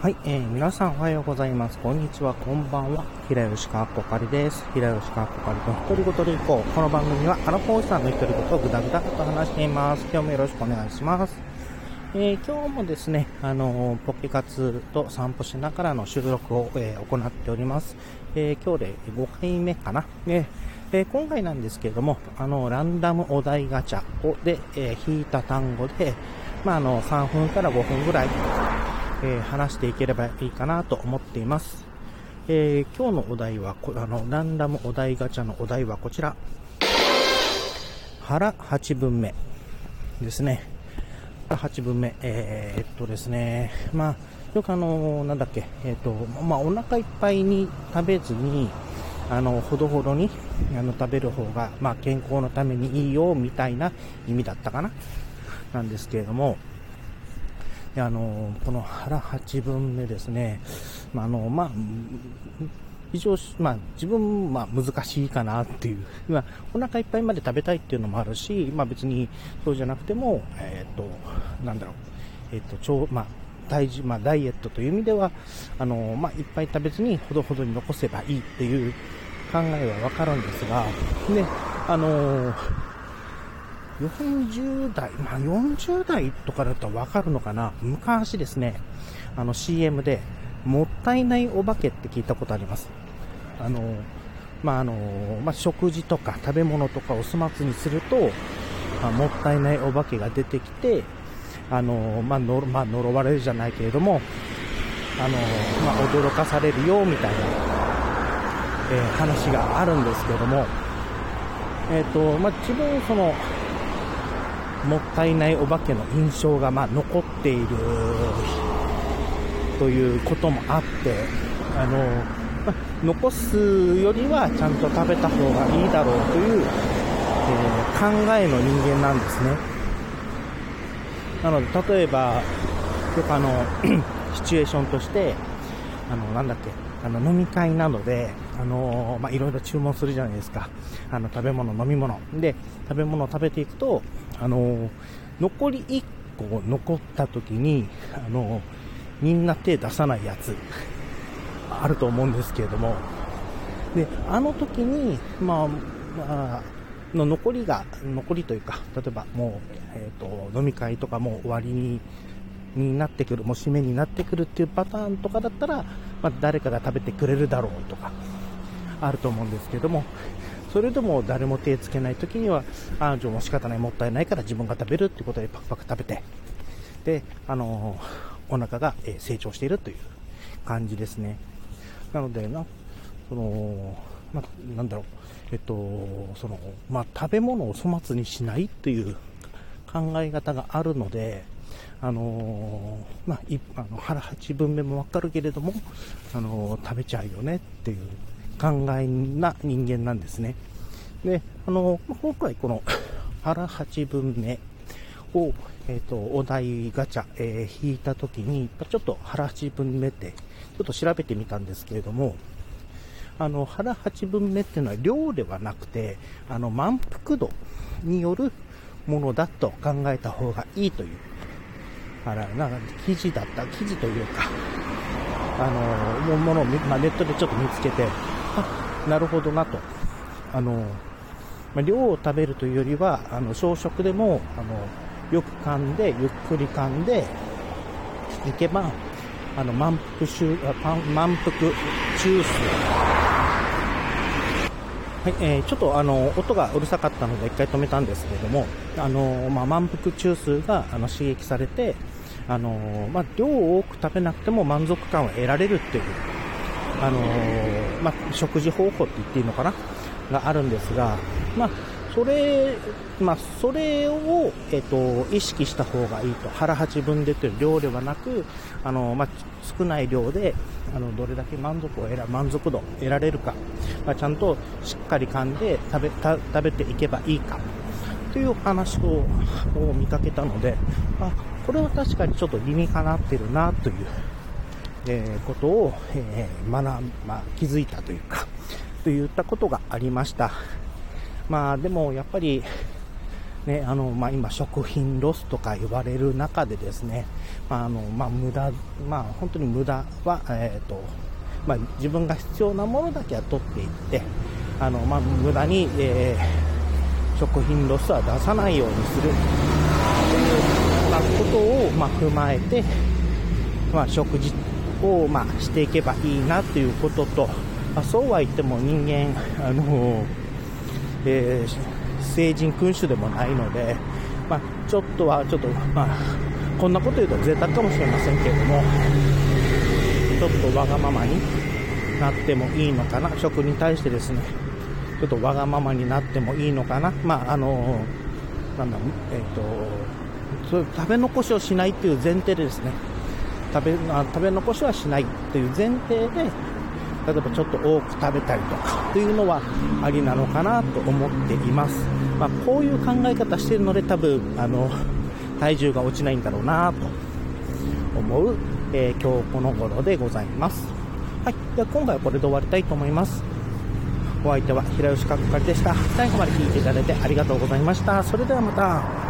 はい、えー、皆さんおはようございます。こんにちは、こんばんは。平吉川こかりです。平吉川こかりと独り言でいこう。この番組は、あの講師さんの独り言をぐだぐだと話しています。今日もよろしくお願いします。えー、今日もですね、あのー、ポケ活と散歩しながらの収録を、えー、行っております。えー、今日で5回目かな。えー、今回なんですけれども、あの、ランダムお題ガチャをで、えー、引いた単語で、まあ、あの、3分から5分ぐらい、えー、話していければいいかなと思っています。えー、今日のお題は、あの、ランダムお題ガチャのお題はこちら。腹8分目ですね。腹8分目。えー、っとですね、まあ、よくあの、なんだっけ、えー、っと、まあ、お腹いっぱいに食べずに、あの、ほどほどに、あの、食べる方が、まあ、健康のためにいいよ、みたいな意味だったかな。なんですけれども、あのこの腹8分目ですね、まああのまあ、非常まあ、自分、まあ、難しいかなっていう、まあ、お腹いっぱいまで食べたいっていうのもあるし、まあ、別にそうじゃなくても、えっ、と、なんだろう、えっ、と、超、まあ、体重、まあ、ダイエットという意味では、あの、まあ、いっぱい食べずにほどほどに残せばいいっていう考えはわかるんですが、ね、あの40代、まあ、40代とかだったらわかるのかな？昔ですね、あの CM で、もったいないお化けって聞いたことあります。あの、まあ、あの、まあ、食事とか食べ物とかを粗末にすると、まあ、もったいないお化けが出てきて、あの、まあ、の、まあ、呪われるじゃないけれども、あの、まあ、驚かされるよ、みたいな、えー、話があるんですけども、えっ、ー、と、まあ、自分、その、もったいないお化けの印象がまあ残っているということもあって、あの、ま残すよりはちゃんと食べた方がいいだろうという、えー、考えの人間なんですね。なので、例えば、よくあの、シチュエーションとして、あの、なんだっけ、あの、飲み会などで、あのまあ、いろいろ注文するじゃないですか。あの、食べ物、飲み物。で、食べ物を食べていくと、あの残り1個残った時に、あのみんな手出さないやつ、あると思うんですけれども、で、あの時に、まあ、まあ、の残りが、残りというか、例えばもう、えっ、ー、と、飲み会とかも終わりに、になってくる、もう締めになってくるっていうパターンとかだったら、まあ、誰かが食べてくれるだろうとか、あると思うんですけども、それでも誰も手つけない時には、ああ、じゃあもう仕方ない、もったいないから自分が食べるっていうことでパクパク食べて、で、あの、お腹が成長しているという感じですね。なので、な、その、まなんだろう、えっと、その、まあ、食べ物を粗末にしないっていう考え方があるので、あの、まあ、あの腹8分目もわかるけれども、あの、食べちゃうよねっていう考えな人間なんですね。で、あの、今回この 腹8分目を、えっ、ー、と、お題ガチャ、えー、引いたときに、ちょっと腹8分目って、ちょっと調べてみたんですけれども、あの、腹8分目っていうのは量ではなくて、あの、満腹度によるものだと考えた方がいいという、あら、なんか記事だった、記事というか、あの、ものを、まあ、ネットでちょっと見つけて、あ、なるほどなと。あの、まあ、量を食べるというよりは、あの、小食でも、あの、よく噛んで、ゆっくり噛んで、いけば、あの、満腹中、満腹中枢。はい、えー、ちょっとあの、音がうるさかったので一回止めたんですけれども、あの、まあ、満腹中枢があの刺激されて、あの、まあ、量を多く食べなくても満足感を得られるっていうあのー、まあ、食事方法って言っていいのかな？があるんですが、まあ、それ、まあ、それを、えっ、と、意識した方がいいと。腹八分でという量ではなく、あの、まあ、少ない量で、あの、どれだけ満足を得ら、満足度得られるか、まあ、ちゃんとしっかり噛んで食べ、食べていけばいいか、という話をを見かけたので、あ、これは確かにちょっと理にかなってるな、というえー、ことを、えー、学、まあ、気づいたというか、といったことがありました。まあでもやっぱり、ね、あの、まあ、今、食品ロスとか言われる中でですね、まあ、あの、まあ、無駄、まあ、本当に無駄は、えっ、ー、と、まあ、自分が必要なものだけは取っていって、あの、まあ、無駄に、えー、食品ロスは出さないようにする、という、まあ、ことを、まあ、踏まえて、まあ、食事を、まあ、していけばいいなということと、まあ、そうは言っても人間、あの、えー、成人君主でもないので、まあ、ちょっとは、ちょっと、まあ、こんなこと言うと贅沢かもしれませんけれども、ちょっとわがままになってもいいのかな、食に対してですね、ちょっとわがままになってもいいのかな、まあ、あの、なんだ、えっ、ー、と、そう食べ残しをしないっていう前提でですね、食べあ食べ残しはしないっていう前提で、例えばちょっと多く食べたりとかっていうのはありなのかなと思っています。まあ、こういう考え方してるので多分、あの、体重が落ちないんだろうなと思う、えー、今日この頃でございます。はい。では今回はこれで終わりたいと思います。お相手は平吉かっかりでした。最後まで聞いていただいてありがとうございました。それではまた。